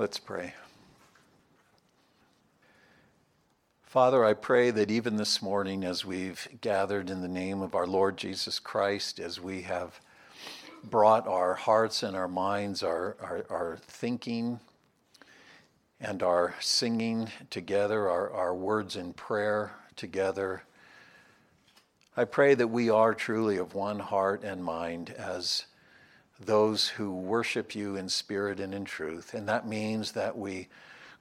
Let's pray. Father, I pray that even this morning, as we've gathered in the name of our Lord Jesus Christ, as we have brought our hearts and our minds, our, our, our thinking, and our singing together, our, our words in prayer together, I pray that we are truly of one heart and mind as those who worship you in spirit and in truth. And that means that we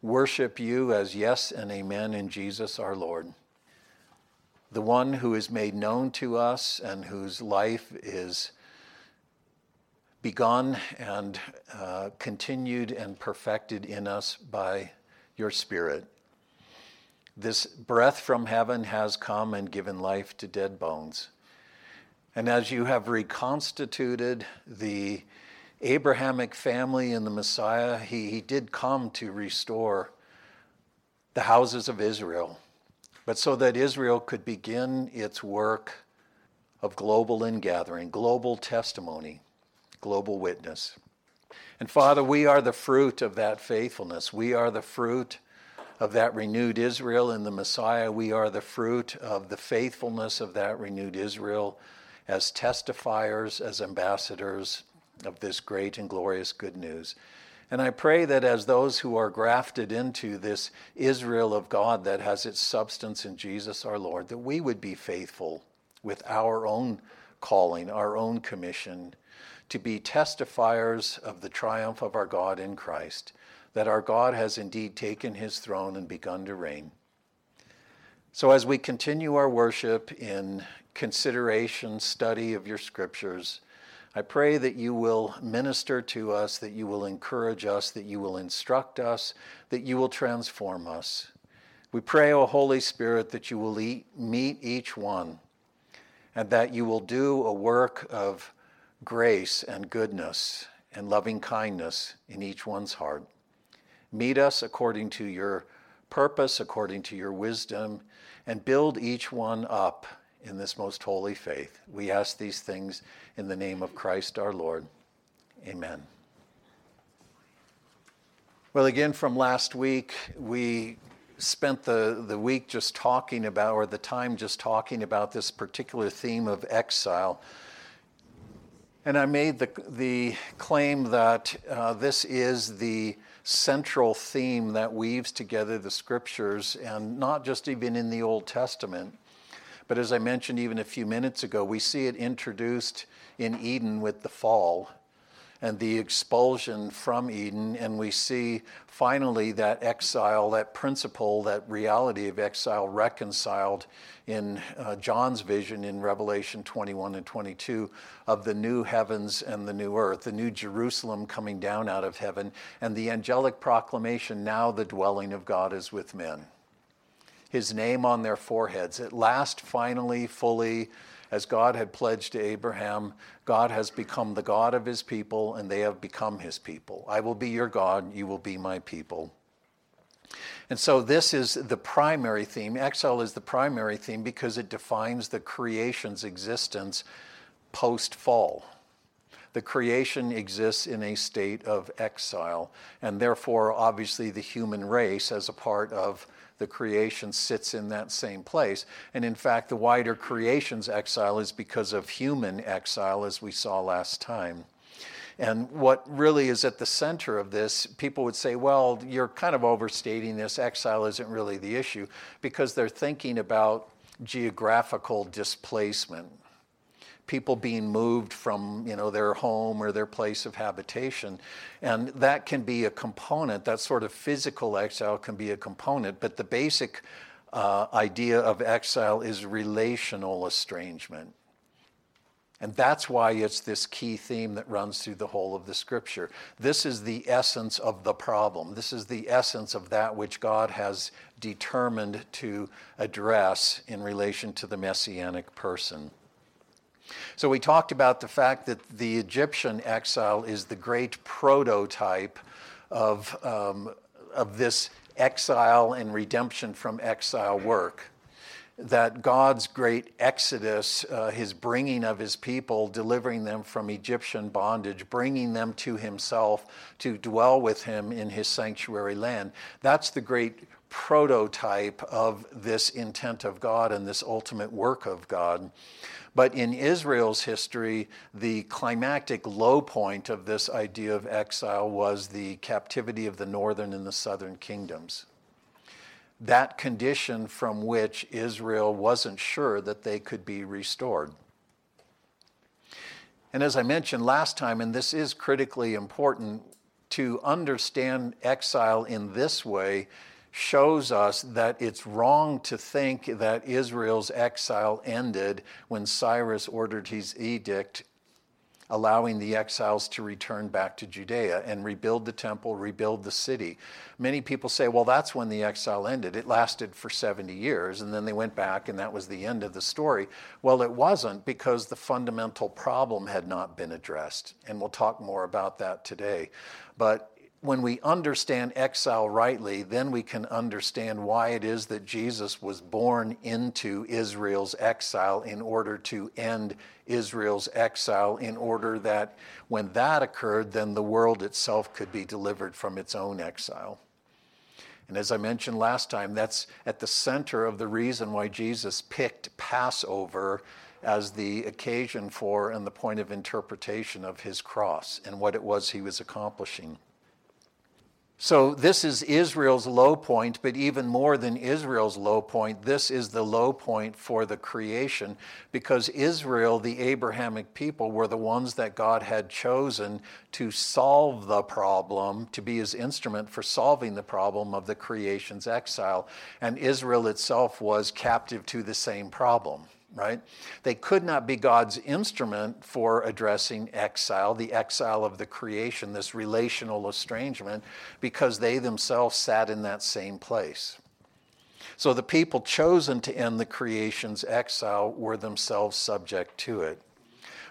worship you as yes and amen in Jesus our Lord, the one who is made known to us and whose life is begun and uh, continued and perfected in us by your Spirit. This breath from heaven has come and given life to dead bones. And as you have reconstituted the Abrahamic family in the Messiah, he, he did come to restore the houses of Israel, but so that Israel could begin its work of global ingathering, global testimony, global witness. And Father, we are the fruit of that faithfulness. We are the fruit of that renewed Israel in the Messiah. We are the fruit of the faithfulness of that renewed Israel as testifiers, as ambassadors of this great and glorious good news. And I pray that as those who are grafted into this Israel of God that has its substance in Jesus our Lord, that we would be faithful with our own calling, our own commission, to be testifiers of the triumph of our God in Christ, that our God has indeed taken his throne and begun to reign. So, as we continue our worship in consideration, study of your scriptures, I pray that you will minister to us, that you will encourage us, that you will instruct us, that you will transform us. We pray, O Holy Spirit, that you will eat, meet each one and that you will do a work of grace and goodness and loving kindness in each one's heart. Meet us according to your purpose, according to your wisdom, and build each one up in this most holy faith. We ask these things in the name of Christ our Lord. Amen. Well, again, from last week, we spent the, the week just talking about, or the time just talking about this particular theme of exile. And I made the, the claim that uh, this is the central theme that weaves together the scriptures, and not just even in the Old Testament. But as I mentioned even a few minutes ago, we see it introduced in Eden with the fall and the expulsion from Eden, and we see finally that exile, that principle, that reality of exile reconciled in uh, John's vision in Revelation 21 and 22 of the new heavens and the new earth, the new Jerusalem coming down out of heaven, and the angelic proclamation now the dwelling of God is with men. His name on their foreheads. At last, finally, fully, as God had pledged to Abraham, God has become the God of his people, and they have become his people. I will be your God, you will be my people. And so this is the primary theme. Exile is the primary theme because it defines the creation's existence post fall. The creation exists in a state of exile, and therefore, obviously, the human race, as a part of the creation, sits in that same place. And in fact, the wider creation's exile is because of human exile, as we saw last time. And what really is at the center of this, people would say, well, you're kind of overstating this. Exile isn't really the issue because they're thinking about geographical displacement people being moved from you know their home or their place of habitation and that can be a component that sort of physical exile can be a component but the basic uh, idea of exile is relational estrangement and that's why it's this key theme that runs through the whole of the scripture. This is the essence of the problem. This is the essence of that which God has determined to address in relation to the messianic person. So we talked about the fact that the Egyptian exile is the great prototype of, um, of this exile and redemption from exile work. that God's great exodus, uh, his bringing of his people, delivering them from Egyptian bondage, bringing them to himself to dwell with him in his sanctuary land, that's the great prototype of this intent of God and this ultimate work of God. But in Israel's history, the climactic low point of this idea of exile was the captivity of the northern and the southern kingdoms. That condition from which Israel wasn't sure that they could be restored. And as I mentioned last time, and this is critically important, to understand exile in this way shows us that it's wrong to think that Israel's exile ended when Cyrus ordered his edict allowing the exiles to return back to Judea and rebuild the temple, rebuild the city. Many people say, well, that's when the exile ended. It lasted for 70 years, and then they went back, and that was the end of the story. Well, it wasn't because the fundamental problem had not been addressed, and we'll talk more about that today. But when we understand exile rightly, then we can understand why it is that Jesus was born into Israel's exile in order to end Israel's exile, in order that when that occurred, then the world itself could be delivered from its own exile. And as I mentioned last time, that's at the center of the reason why Jesus picked Passover as the occasion for and the point of interpretation of his cross and what it was he was accomplishing. So, this is Israel's low point, but even more than Israel's low point, this is the low point for the creation because Israel, the Abrahamic people, were the ones that God had chosen to solve the problem, to be his instrument for solving the problem of the creation's exile. And Israel itself was captive to the same problem right? They could not be God's instrument for addressing exile, the exile of the creation, this relational estrangement, because they themselves sat in that same place. So the people chosen to end the creation's exile were themselves subject to it.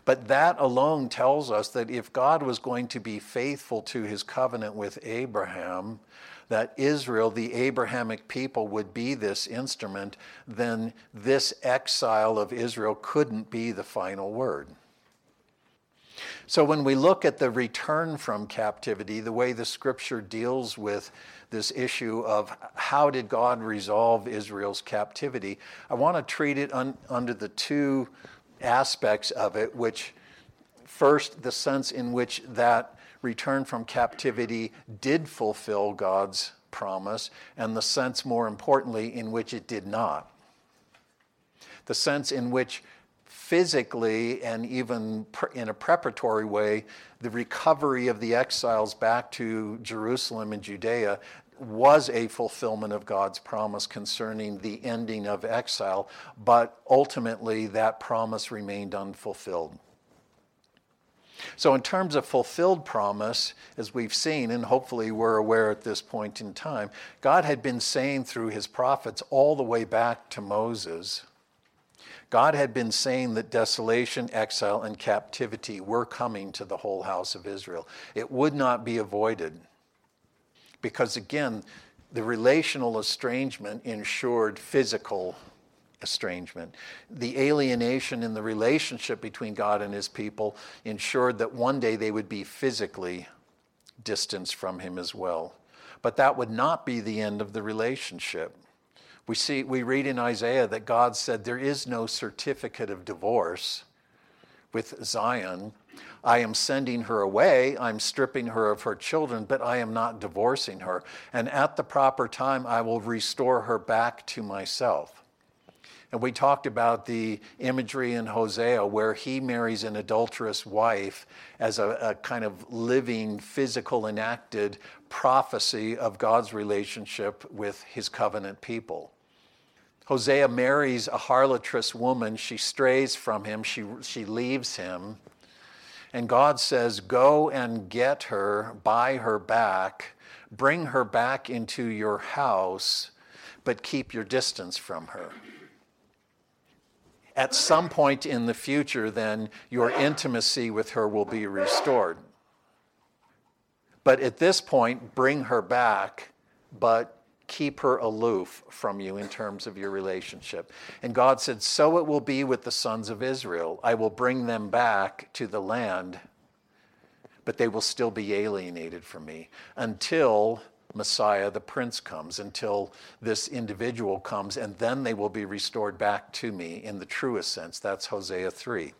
But that alone tells us that if God was going to be faithful to his covenant with Abraham, that Israel, the Abrahamic people, would be this instrument, then this exile of Israel couldn't be the final word. So when we look at the return from captivity, the way the scripture deals with this issue of how did God resolve Israel's captivity, I want to treat it un- under the two aspects of it, which first, the sense in which that return from captivity did fulfill God's promise, and the sense, more importantly, in which it did not. The sense in which physically and even in a preparatory way, the recovery of the exiles back to Jerusalem and Judea was a fulfillment of God's promise concerning the ending of exile, but ultimately that promise remained unfulfilled. So, in terms of fulfilled promise, as we've seen, and hopefully we're aware at this point in time, God had been saying through his prophets all the way back to Moses. God had been saying that desolation, exile, and captivity were coming to the whole house of Israel. It would not be avoided. Because again, the relational estrangement ensured physical estrangement. The alienation in the relationship between God and his people ensured that one day they would be physically distanced from him as well. But that would not be the end of the relationship. We see we read in Isaiah that God said there is no certificate of divorce with Zion. I am sending her away, I'm stripping her of her children, but I am not divorcing her. And at the proper time I will restore her back to myself. And we talked about the imagery in Hosea where he marries an adulterous wife as a, a, kind of living, physical, enacted prophecy of God's relationship with his covenant people. Hosea marries a harlotrous woman. She strays from him, she, she leaves him. And God says, Go and get her, buy her back, bring her back into your house, but keep your distance from her at some point in the future, then your intimacy with her will be restored. But at this point, bring her back, but keep her aloof from you in terms of your relationship. And God said, So it will be with the sons of Israel. I will bring them back to the land, but they will still be alienated from me until Messiah, the Prince, comes, until this individual comes, and then they will be restored back to me in the truest sense. That's Hosea 3.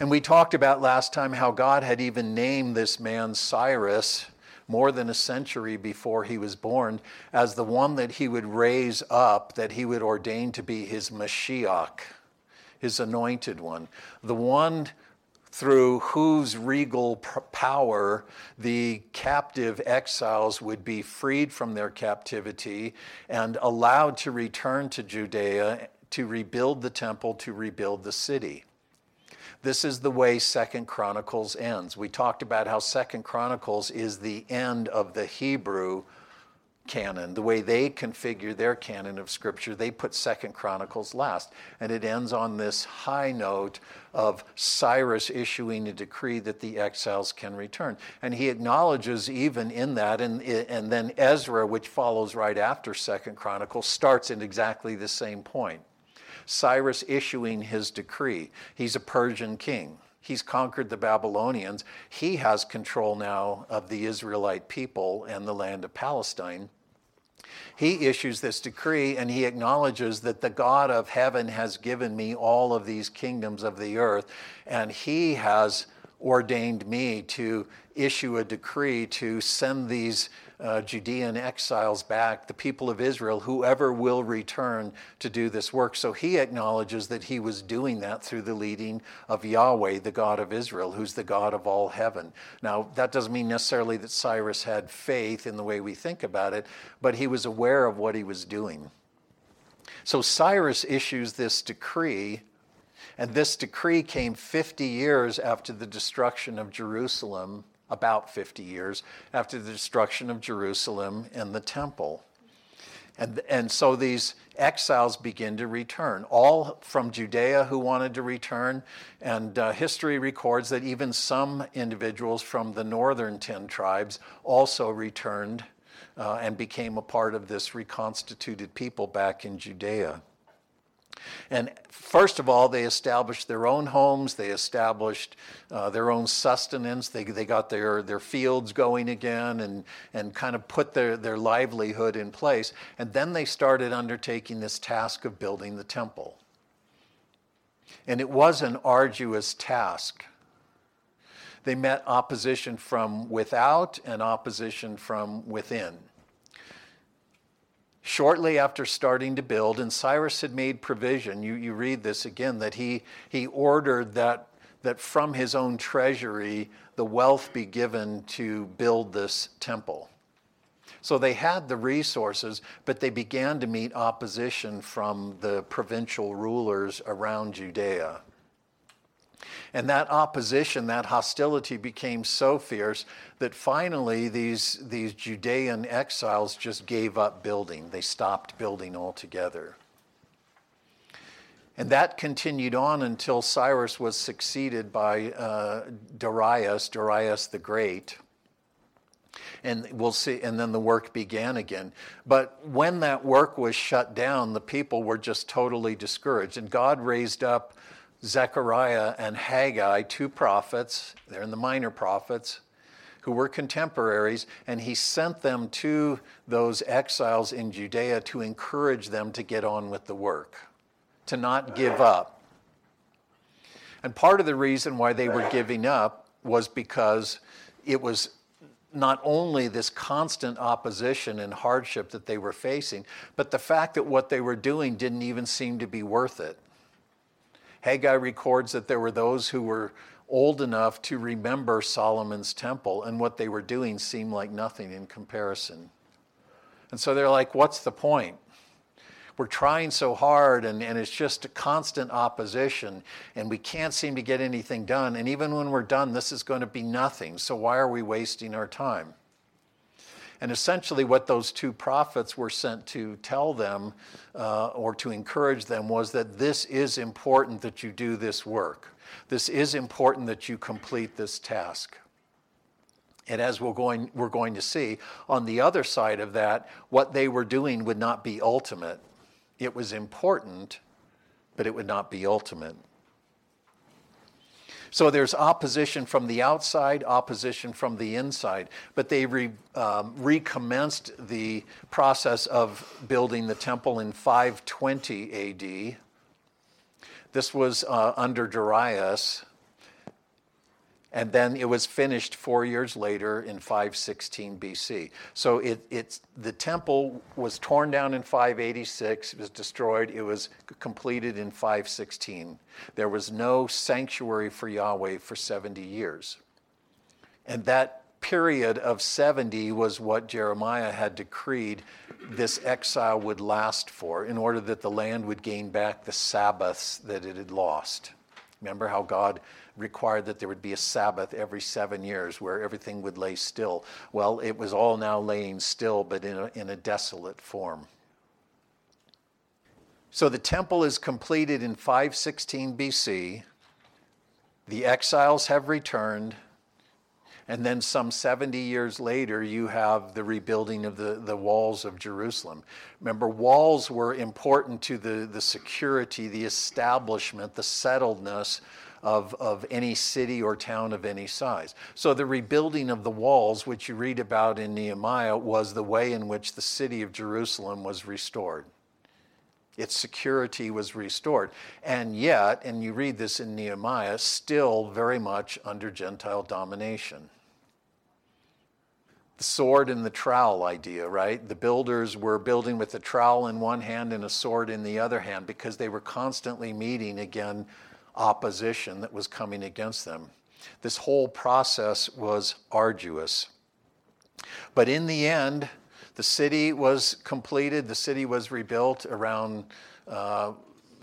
And we talked about last time how God had even named this man Cyrus more than a century before he was born as the one that he would raise up, that he would ordain to be his Mashiach, his anointed one, the one through whose regal power the captive exiles would be freed from their captivity and allowed to return to Judea to rebuild the temple, to rebuild the city. This is the way Second Chronicles ends. We talked about how Second Chronicles is the end of the Hebrew canon, the way they configure their canon of scripture, they put Second Chronicles last. And it ends on this high note of Cyrus issuing a decree that the exiles can return. And he acknowledges even in that, and, and then Ezra, which follows right after Second Chronicles, starts at exactly the same point. Cyrus issuing his decree. He's a Persian king. He's conquered the Babylonians. He has control now of the Israelite people and the land of Palestine. He issues this decree and he acknowledges that the God of heaven has given me all of these kingdoms of the earth, and he has ordained me to issue a decree to send these uh, Judean exiles back, the people of Israel, whoever will return to do this work. So he acknowledges that he was doing that through the leading of Yahweh, the God of Israel, who's the God of all heaven. Now, that doesn't mean necessarily that Cyrus had faith in the way we think about it, but he was aware of what he was doing. So Cyrus issues this decree and this decree came 50 years after the destruction of Jerusalem about 50 years after the destruction of Jerusalem and the temple. And, and so these exiles begin to return, all from Judea who wanted to return. And uh, history records that even some individuals from the northern 10 tribes also returned uh, and became a part of this reconstituted people back in Judea. And first of all, they established their own homes, they established uh, their own sustenance, they, they got their, their fields going again and, and kind of put their, their livelihood in place. And then they started undertaking this task of building the temple. And it was an arduous task. They met opposition from without and opposition from within shortly after starting to build, and Cyrus had made provision, you, you read this again, that he, he ordered that, that from his own treasury the wealth be given to build this temple. So they had the resources, but they began to meet opposition from the provincial rulers around Judea. And that opposition, that hostility became so fierce that finally these, these Judean exiles just gave up building. They stopped building altogether. And that continued on until Cyrus was succeeded by uh, Darius, Darius the Great. And we'll see, and then the work began again. But when that work was shut down, the people were just totally discouraged. And God raised up Zechariah and Haggai, two prophets, they're in the minor prophets, who were contemporaries, and he sent them to those exiles in Judea to encourage them to get on with the work, to not give up. And part of the reason why they were giving up was because it was not only this constant opposition and hardship that they were facing, but the fact that what they were doing didn't even seem to be worth it. Haggai records that there were those who were old enough to remember Solomon's temple, and what they were doing seemed like nothing in comparison. And so they're like, what's the point? We're trying so hard, and, and it's just a constant opposition, and we can't seem to get anything done. And even when we're done, this is going to be nothing. So why are we wasting our time? And essentially, what those two prophets were sent to tell them uh, or to encourage them was that this is important that you do this work. This is important that you complete this task. And as we're going, we're going to see, on the other side of that, what they were doing would not be ultimate. It was important, but it would not be ultimate. So there's opposition from the outside, opposition from the inside. But they re, um, recommenced the process of building the temple in 520 AD. This was uh, under Darius. And then it was finished four years later in 516 BC. So it, it's, the temple was torn down in 586, it was destroyed, it was completed in 516. There was no sanctuary for Yahweh for 70 years. And that period of 70 was what Jeremiah had decreed this exile would last for in order that the land would gain back the Sabbaths that it had lost. Remember how God required that there would be a Sabbath every seven years where everything would lay still. Well, it was all now laying still, but in a, in a desolate form. So the temple is completed in 516 BC. The exiles have returned. And then some 70 years later, you have the rebuilding of the, the walls of Jerusalem. Remember, walls were important to the, the security, the establishment, the settledness of, of any city or town of any size. So the rebuilding of the walls, which you read about in Nehemiah, was the way in which the city of Jerusalem was restored. Its security was restored. And yet, and you read this in Nehemiah, still very much under Gentile domination the sword and the trowel idea, right? The builders were building with a trowel in one hand and a sword in the other hand because they were constantly meeting again opposition that was coming against them. This whole process was arduous. But in the end, the city was completed, the city was rebuilt around uh,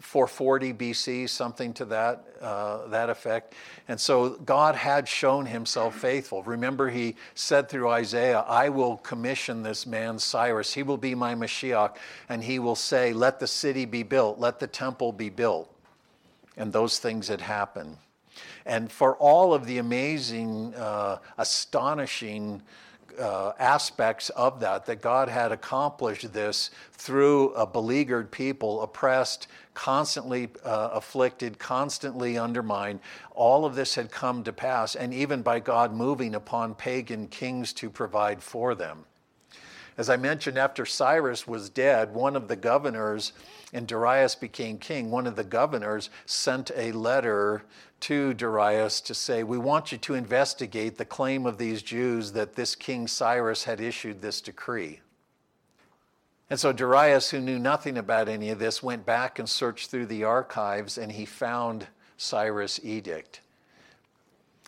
440 BC, something to that, uh, that effect. And so God had shown himself faithful. Remember, he said through Isaiah, I will commission this man, Cyrus. He will be my Mashiach, and he will say, Let the city be built, let the temple be built. And those things had happened. And for all of the amazing, uh, astonishing uh, aspects of that, that God had accomplished this through a beleaguered people, oppressed, constantly uh, afflicted, constantly undermined. All of this had come to pass, and even by God moving upon pagan kings to provide for them. As I mentioned, after Cyrus was dead, one of the governors, and Darius became king, one of the governors sent a letter to Darius to say, We want you to investigate the claim of these Jews that this King Cyrus had issued this decree. And so Darius, who knew nothing about any of this, went back and searched through the archives and he found Cyrus' edict.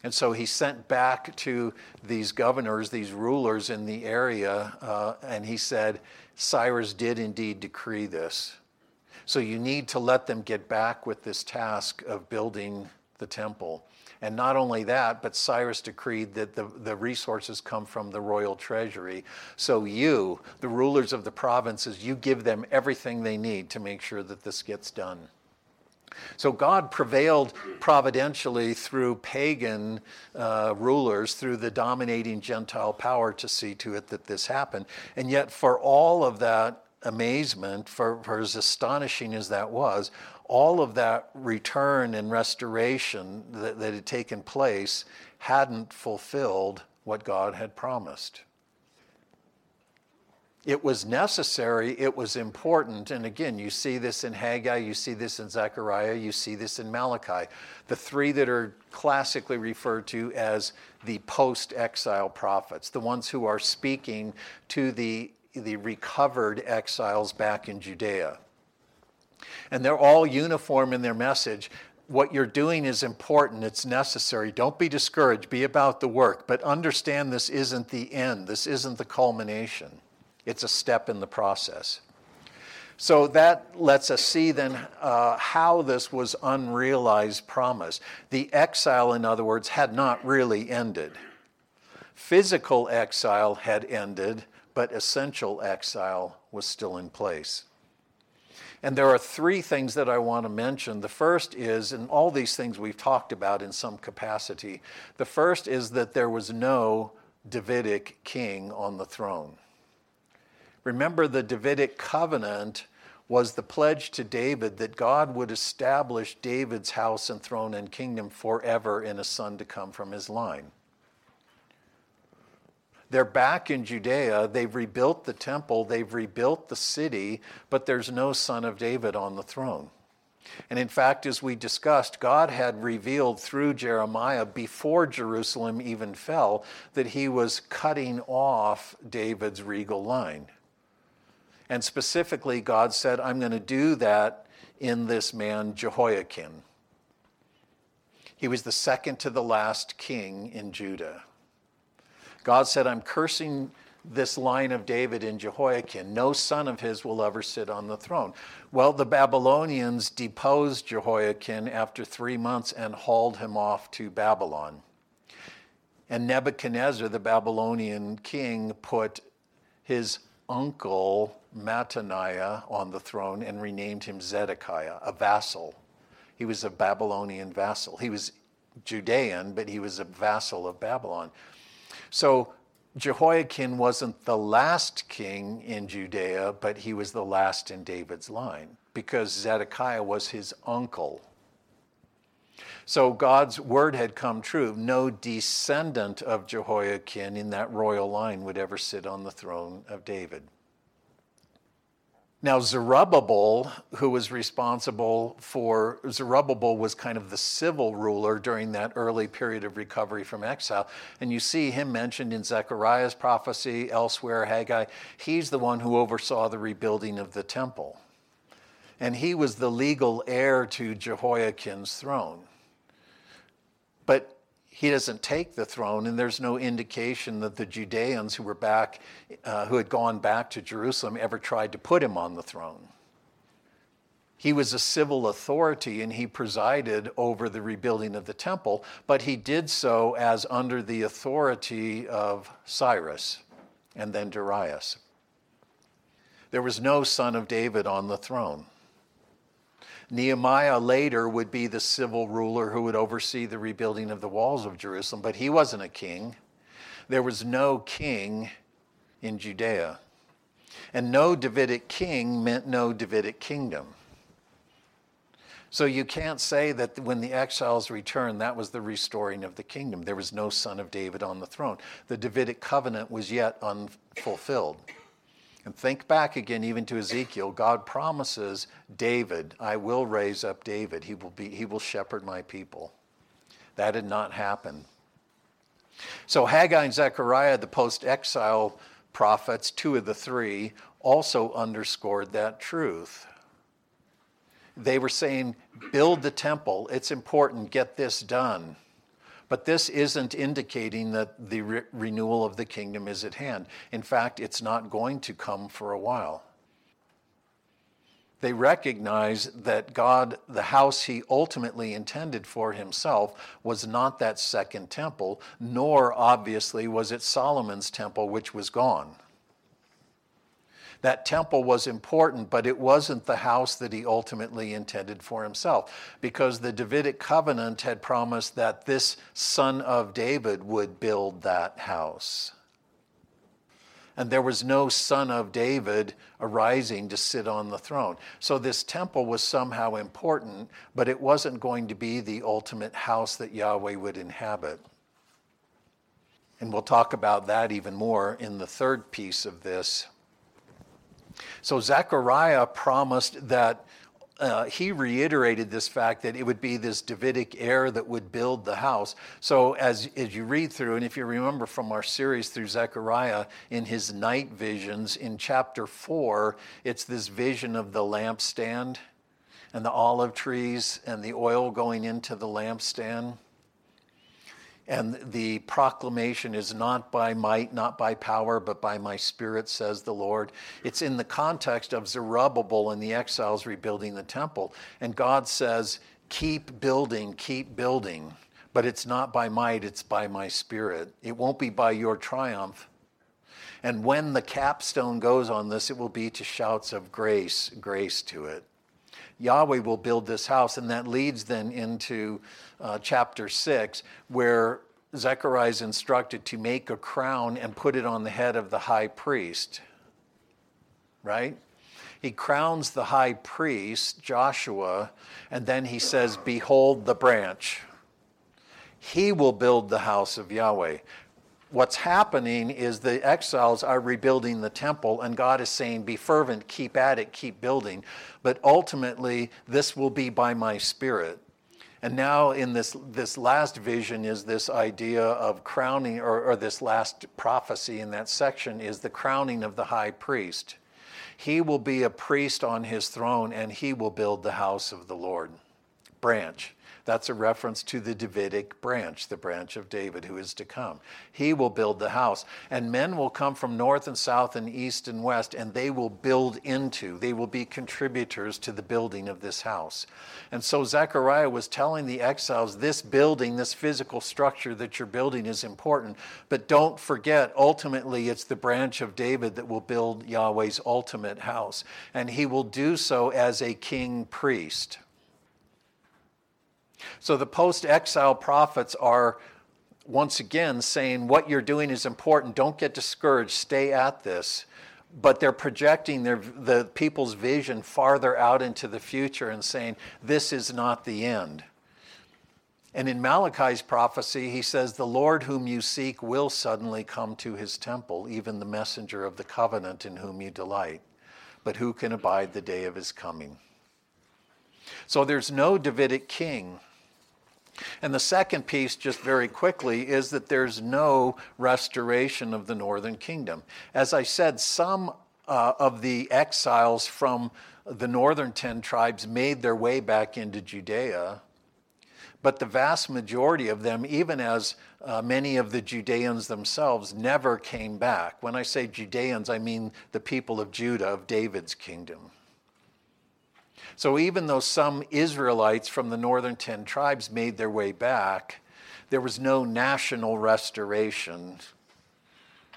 And so he sent back to these governors, these rulers in the area, uh, and he said, Cyrus did indeed decree this. So you need to let them get back with this task of building the temple. And not only that, but Cyrus decreed that the, the resources come from the royal treasury. So you, the rulers of the provinces, you give them everything they need to make sure that this gets done. So God prevailed providentially through pagan uh, rulers, through the dominating Gentile power to see to it that this happened. And yet, for all of that amazement, for, for as astonishing as that was, all of that return and restoration that, that had taken place hadn't fulfilled what God had promised. It was necessary, it was important, and again, you see this in Haggai, you see this in Zechariah, you see this in Malachi, the three that are classically referred to as the post exile prophets, the ones who are speaking to the, the recovered exiles back in Judea and they're all uniform in their message. What you're doing is important, it's necessary. Don't be discouraged, be about the work, but understand this isn't the end, this isn't the culmination. It's a step in the process. So that lets us see then uh, how this was unrealized promise. The exile, in other words, had not really ended. Physical exile had ended, but essential exile was still in place. And there are three things that I want to mention. The first is, and all these things we've talked about in some capacity, the first is that there was no Davidic king on the throne. Remember, the Davidic covenant was the pledge to David that God would establish David's house and throne and kingdom forever in a son to come from his line. They're back in Judea. They've rebuilt the temple, they've rebuilt the city, but there's no son of David on the throne. And in fact, as we discussed, God had revealed through Jeremiah before Jerusalem even fell that he was cutting off David's regal line. And specifically, God said, I'm going to do that in this man, Jehoiakim. He was the second to the last king in Judah. God said, I'm cursing this line of David in Jehoiakim. No son of his will ever sit on the throne. Well, the Babylonians deposed Jehoiakim after three months and hauled him off to Babylon. And Nebuchadnezzar, the Babylonian king, put his uncle Mattaniah on the throne and renamed him Zedekiah, a vassal. He was a Babylonian vassal. He was Judean, but he was a vassal of Babylon. So Jehoiakim wasn't the last king in Judea, but he was the last in David's line because Zedekiah was his uncle. So God's word had come true. No descendant of Jehoiakim in that royal line would ever sit on the throne of David. Now, Zerubbabel, who was responsible for, Zerubbabel was kind of the civil ruler during that early period of recovery from exile. And you see him mentioned in Zechariah's prophecy, elsewhere, Haggai. He's the one who oversaw the rebuilding of the temple. And he was the legal heir to Jehoiakim's throne. He doesn't take the throne, and there's no indication that the Judeans who were back, uh, who had gone back to Jerusalem, ever tried to put him on the throne. He was a civil authority and he presided over the rebuilding of the temple, but he did so as under the authority of Cyrus and then Darius. There was no son of David on the throne. Nehemiah later would be the civil ruler who would oversee the rebuilding of the walls of Jerusalem, but he wasn't a king. There was no king in Judea. And no Davidic king meant no Davidic kingdom. So you can't say that when the exiles returned, that was the restoring of the kingdom. There was no son of David on the throne. The Davidic covenant was yet unfulfilled. And think back again, even to Ezekiel. God promises David, I will raise up David. He will, be, he will shepherd my people. That did not happen. So Haggai and Zechariah, the post exile prophets, two of the three, also underscored that truth. They were saying, build the temple. It's important. Get this done. But this isn't indicating that the re- renewal of the kingdom is at hand. In fact, it's not going to come for a while. They recognize that God, the house he ultimately intended for himself, was not that second temple, nor obviously was it Solomon's temple, which was gone. That temple was important, but it wasn't the house that he ultimately intended for himself, because the Davidic covenant had promised that this son of David would build that house. And there was no son of David arising to sit on the throne. So this temple was somehow important, but it wasn't going to be the ultimate house that Yahweh would inhabit. And we'll talk about that even more in the third piece of this. So Zechariah promised that uh, he reiterated this fact that it would be this Davidic heir that would build the house. So, as, as you read through, and if you remember from our series through Zechariah in his night visions, in chapter 4, it's this vision of the lampstand and the olive trees and the oil going into the lampstand. And the proclamation is not by might, not by power, but by my spirit, says the Lord. It's in the context of Zerubbabel and the exiles rebuilding the temple. And God says, keep building, keep building. But it's not by might, it's by my spirit. It won't be by your triumph. And when the capstone goes on this, it will be to shouts of grace, grace to it. Yahweh will build this house. And that leads then into uh, chapter 6, where Zechariah is instructed to make a crown and put it on the head of the high priest. Right? He crowns the high priest, Joshua, and then he says, Behold the branch. He will build the house of Yahweh. What's happening is the exiles are rebuilding the temple, and God is saying, Be fervent, keep at it, keep building. But ultimately, this will be by my spirit. And now, in this, this last vision, is this idea of crowning, or, or this last prophecy in that section is the crowning of the high priest. He will be a priest on his throne, and he will build the house of the Lord. Branch. That's a reference to the Davidic branch, the branch of David who is to come. He will build the house. And men will come from north and south and east and west, and they will build into, they will be contributors to the building of this house. And so Zechariah was telling the exiles this building, this physical structure that you're building is important. But don't forget, ultimately, it's the branch of David that will build Yahweh's ultimate house. And he will do so as a king priest. So the post exile prophets are once again saying what you're doing is important. Don't get discouraged. Stay at this. But they're projecting their, the people's vision farther out into the future and saying, this is not the end. And in Malachi's prophecy, he says, The Lord whom you seek will suddenly come to his temple, even the messenger of the covenant in whom you delight. But who can abide the day of his coming? So there's no Davidic king and the second piece, just very quickly, is that there's no restoration of the northern kingdom. As I said, some uh, of the exiles from the northern 10 tribes made their way back into Judea, but the vast majority of them, even as uh, many of the Judeans themselves, never came back. When I say Judeans, I mean the people of Judah, of David's kingdom. So even though some Israelites from the northern 10 tribes made their way back, there was no national restoration.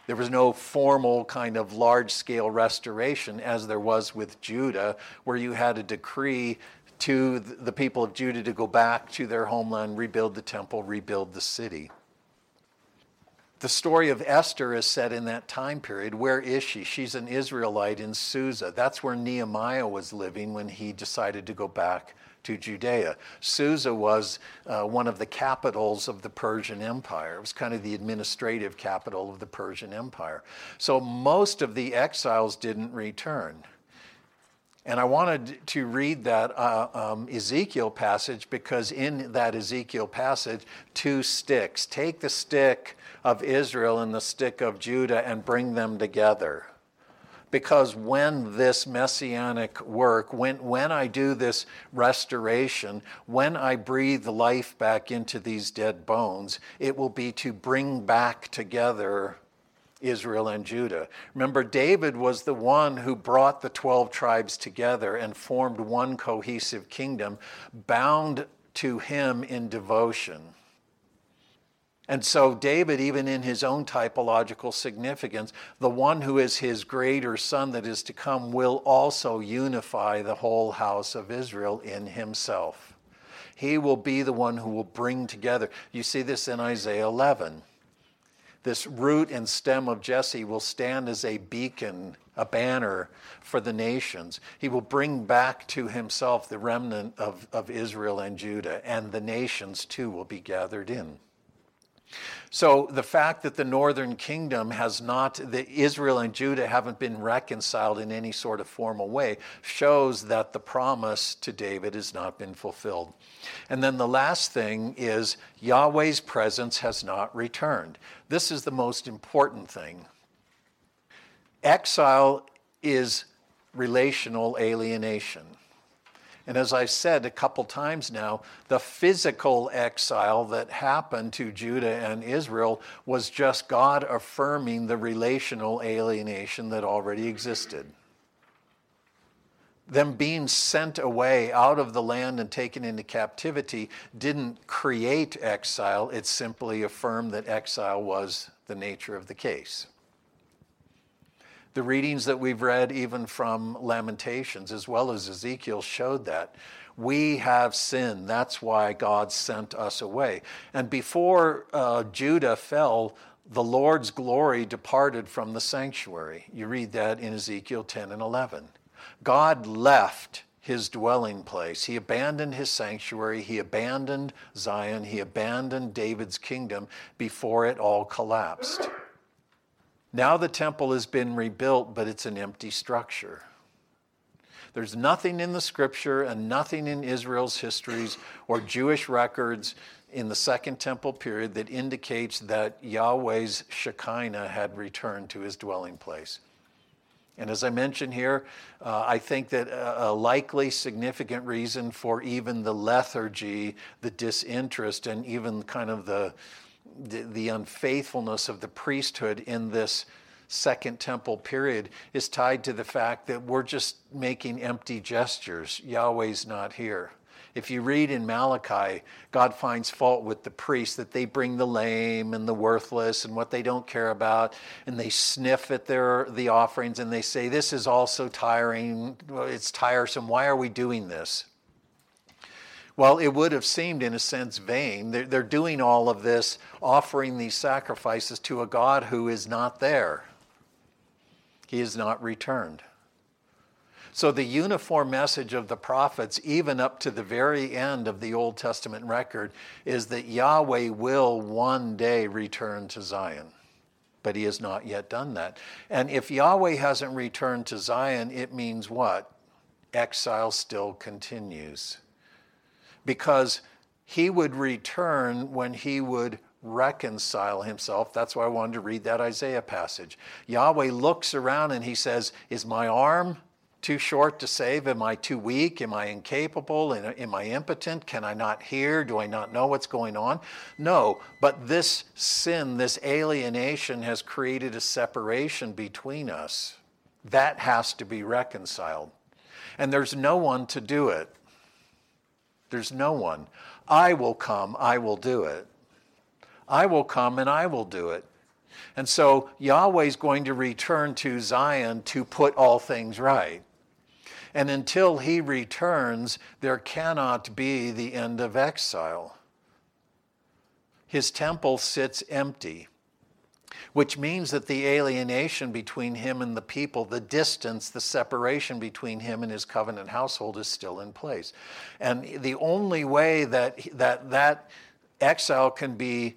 There was no formal kind of large scale restoration as there was with Judah, where you had a decree to the people of Judah to go back to their homeland, rebuild the temple, rebuild the city. The story of Esther is set in that time period. Where is she? She's an Israelite in Susa. That's where Nehemiah was living when he decided to go back to Judea. Susa was uh, one of the capitals of the Persian Empire. It was kind of the administrative capital of the Persian Empire. So most of the exiles didn't return. And I wanted to read that uh, um, Ezekiel passage because in that Ezekiel passage, two sticks. Take the stick of Israel and the stick of Judah and bring them together. Because when this messianic work, when, when I do this restoration, when I breathe life back into these dead bones, it will be to bring back together Israel and Judah. Remember, David was the one who brought the 12 tribes together and formed one cohesive kingdom, bound to him in devotion. And so, David, even in his own typological significance, the one who is his greater son that is to come will also unify the whole house of Israel in himself. He will be the one who will bring together. You see this in Isaiah 11 this root and stem of Jesse will stand as a beacon, a banner for the nations. He will bring back to himself the remnant of, of Israel and Judah, and the nations too will be gathered in. So the fact that the northern kingdom has not, the Israel and Judah haven't been reconciled in any sort of formal way, shows that the promise to David has not been fulfilled. And then the last thing is Yahweh's presence has not returned. This is the most important thing. Exile is relational alienation. And as I've said a couple times now, the physical exile that happened to Judah and Israel was just God affirming the relational alienation that already existed. Them being sent away out of the land and taken into captivity didn't create exile, it simply affirmed that exile was the nature of the case. The readings that we've read, even from Lamentations as well as Ezekiel, showed that. We have sinned. That's why God sent us away. And before uh, Judah fell, the Lord's glory departed from the sanctuary. You read that in Ezekiel 10 and 11. God left his dwelling place. He abandoned his sanctuary. He abandoned Zion. He abandoned David's kingdom before it all collapsed. Now the temple has been rebuilt, but it's an empty structure. There's nothing in the scripture and nothing in Israel's histories or Jewish records in the Second Temple period that indicates that Yahweh's Shekinah had returned to his dwelling place. And as I mentioned here, uh, I think that a, a, likely significant reason for even the lethargy, the disinterest, and even kind of the, the, the unfaithfulness of the priesthood in this Second Temple period is tied to the fact that we're just making empty gestures. Yahweh's not here. If you read in Malachi, God finds fault with the priests that they bring the lame and the worthless and what they don't care about, and they sniff at their the offerings and they say, "This is all so tiring. It's tiresome. Why are we doing this?" Well, it would have seemed, in a sense, vain. They're, they're doing all of this, offering these sacrifices to a God who is not there. He is not returned. So, the uniform message of the prophets, even up to the very end of the Old Testament record, is that Yahweh will one day return to Zion. But he has not yet done that. And if Yahweh hasn't returned to Zion, it means what? Exile still continues. Because he would return when he would reconcile himself. That's why I wanted to read that Isaiah passage. Yahweh looks around and he says, Is my arm too short to save? Am I too weak? Am I incapable? Uh, am I impotent? Can I not hear? Do I not know what's going on? No, but this sin, this alienation has created a separation between us. That has to be reconciled. And there's no one to do it. There's no one. I will come, I will do it. I will come and I will do it. And so Yahweh's going to return to Zion to put all things right. And until he returns, there cannot be the end of exile. His temple sits empty, which means that the alienation between him and the people, the distance, the separation between him and his covenant household is still in place. And the only way that that, that exile can be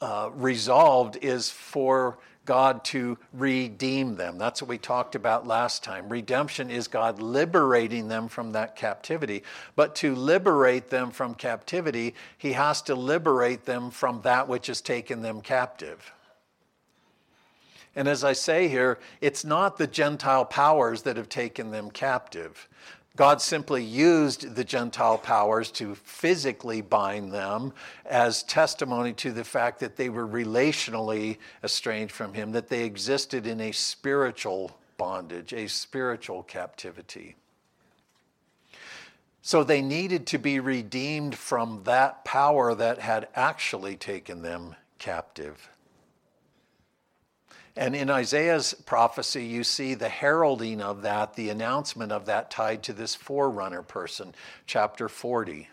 uh, resolved is for God to redeem them. That's what we talked about last time. Redemption is God liberating them from that captivity. But to liberate them from captivity, He has to liberate them from that which has taken them captive. And as I say here, it's not the Gentile powers that have taken them captive. God simply used the Gentile powers to physically bind them as testimony to the fact that they were relationally estranged from Him, that they existed in a spiritual bondage, a spiritual captivity. So they needed to be redeemed from that power that had actually taken them captive. And in Isaiah's prophecy, you see the heralding of that, the announcement of that tied to this forerunner person, chapter 40.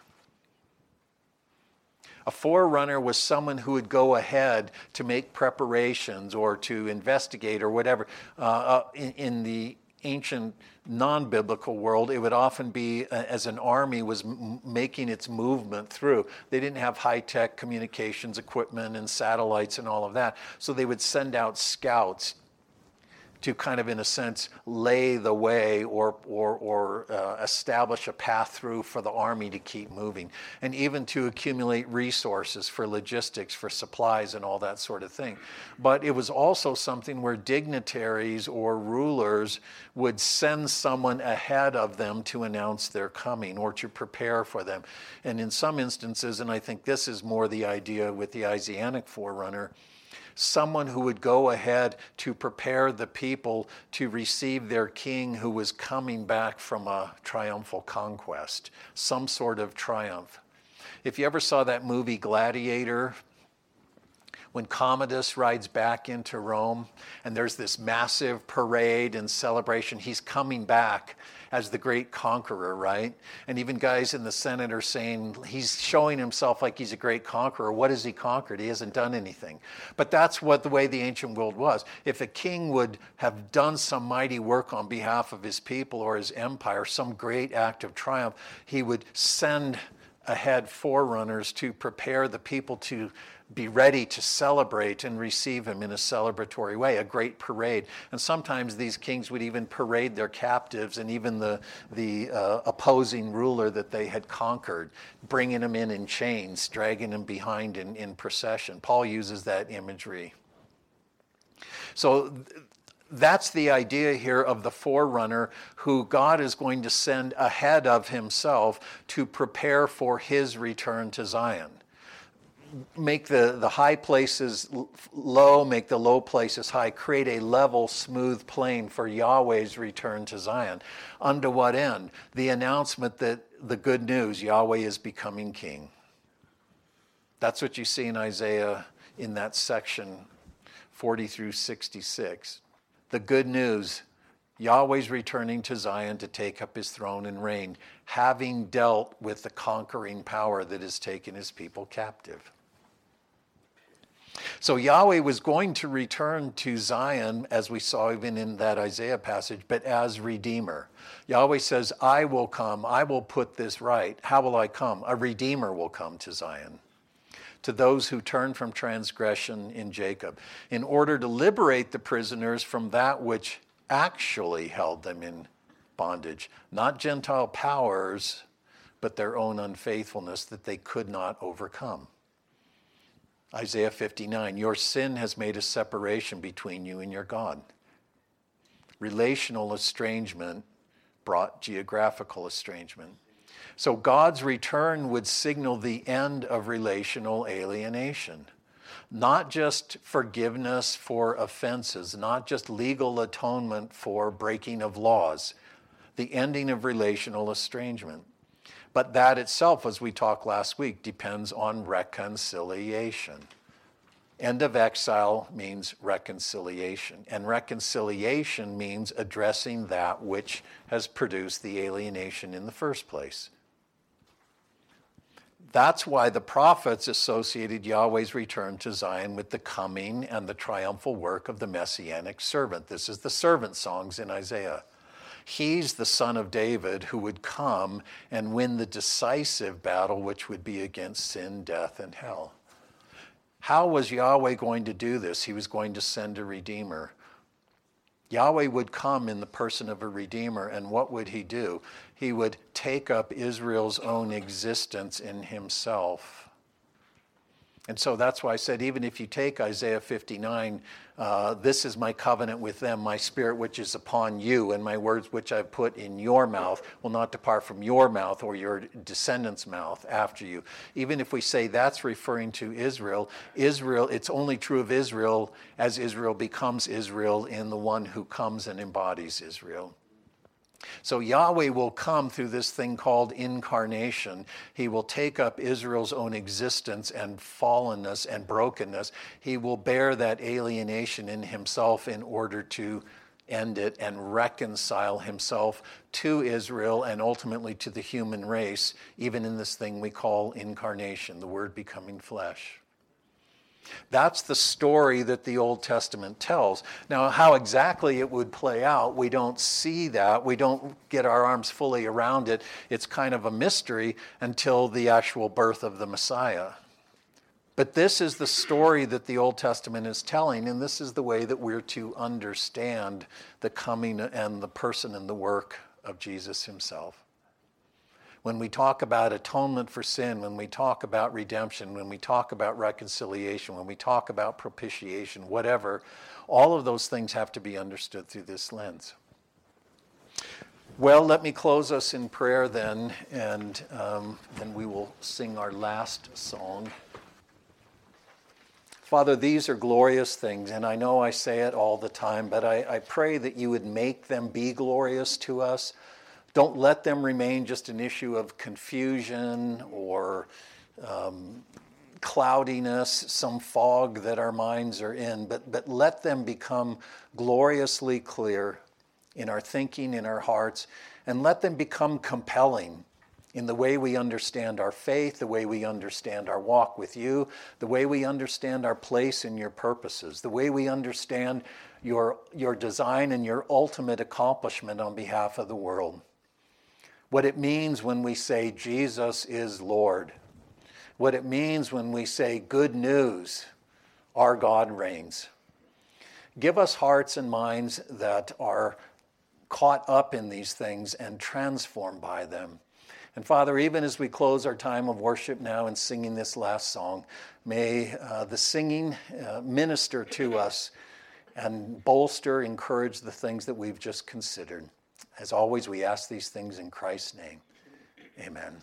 A forerunner was someone who would go ahead to make preparations or to investigate or whatever. Uh, uh, in, in, the ancient non-biblical world, it would often be uh, as an army was m- making its movement through. They didn't have high-tech communications equipment and satellites and all of that, so they would send out scouts to kind of, in a sense, lay the way or, or, or uh, establish a path through for the army to keep moving, and even to accumulate resources for logistics, for supplies, and all that sort of thing. But it was also something where dignitaries or rulers would send someone ahead of them to announce their coming or to prepare for them. And in some instances, and I think this is more the idea with the Isaianic forerunner, someone who would go ahead to prepare the people to receive their king who was coming back from a triumphal conquest, some sort of triumph. If you ever saw that movie Gladiator, when Commodus rides back into Rome and there's this massive parade and celebration. He's coming back as the great conqueror, right? And even guys in the Senate are saying he's showing himself like he's a great conqueror. What has he conquered? He hasn't done anything. But that's what the way the ancient world was. If a king would have done some mighty work on behalf of his people or his empire, some great act of triumph, he would send ahead forerunners to prepare the people to be ready to celebrate and receive him in a celebratory way, a great parade. And sometimes these kings would even parade their captives and even the, the uh, opposing ruler that they had conquered, bringing them in in chains, dragging them behind in, in procession. Paul uses that imagery. So that's the idea here of the forerunner who God is going to send ahead of himself to prepare for his return to Zion make the, the high places low, make the low places high, create a level, smooth plane for Yahweh's return to Zion. Unto what end? The announcement that the good news, Yahweh is becoming king. That's what you see in Isaiah in that section 40 through 66. The good news, Yahweh's returning to Zion to take up his throne and reign, having dealt with the conquering power that has taken his people captive. So Yahweh was going to return to Zion, as we saw even in that Isaiah passage, but as Redeemer. Yahweh says, I will come, I will put this right. How will I come? A Redeemer will come to Zion. To those who turn from transgression in Jacob, in order to liberate the prisoners from that which actually held them in bondage, not Gentile powers, but their own unfaithfulness that they could not overcome. Isaiah 59 Your sin has made a separation between you and your God. Relational estrangement brought geographical estrangement. So God's return would signal the end of relational alienation. Not just forgiveness for offenses, not just legal atonement for breaking of laws, the ending of relational estrangement. But that itself, as we talked last week, depends on reconciliation. End of exile means reconciliation, and reconciliation means addressing that which has produced the alienation in the first place. That's why the prophets associated Yahweh's return to Zion with the coming and the triumphal work of the messianic servant. This is the servant songs in Isaiah. He's the son of David who would come and win the decisive battle, which would be against sin, death, and hell. How was Yahweh going to do this? He was going to send a redeemer. Yahweh would come in the person of a redeemer, and what would he do? He would take up Israel's own existence in himself and so that's why I said, even if you take Isaiah 59, uh, this is my covenant with them, my spirit which is upon you, and my words which I've put in your mouth will not depart from your mouth or your descendants' mouth after you. Even if we say that's referring to Israel, Israel, it's only true of Israel as Israel becomes Israel in the one who comes and embodies Israel. So Yahweh will come through this thing called incarnation. He will take up Israel's own existence and fallenness and brokenness. He will bear that alienation in himself in order to end it and reconcile himself to Israel and ultimately to the human race, even in this thing we call incarnation, the Word becoming flesh. That's the story that the Old Testament tells. Now, how exactly it would play out, we don't see that. We don't get our arms fully around it. It's kind of a mystery until the actual birth of the Messiah. But this is the story that the Old Testament is telling, and this is the way that we're to understand the coming and the person and the work of Jesus himself when we talk about atonement for sin, when we talk about redemption, when we talk about reconciliation, when we talk about propitiation, whatever, all of those things have to be understood through this lens. Well, let me close us in prayer then, and um, then we will sing our last song. Father, these are glorious things, and I know I say it all the time, but I, I pray that you would make them be glorious to us don't let them remain just an issue of confusion or um, cloudiness, some fog that our minds are in, but, but let them become gloriously clear in our thinking, in our hearts, and let them become compelling in the way we understand our faith, the way we understand our walk with you, the way we understand our place in your purposes, the way we understand your, your design and your ultimate accomplishment on behalf of the world. What it means when we say Jesus is Lord what it means when we say, Good news, our God reigns. Give us hearts and minds that are caught up in these things and transformed by them. And Father, even as we close our time of worship now and singing this last song, may uh, the singing uh, minister to us and bolster, encourage the things that we've just considered. As always, we ask these things in Christ's name. Amen.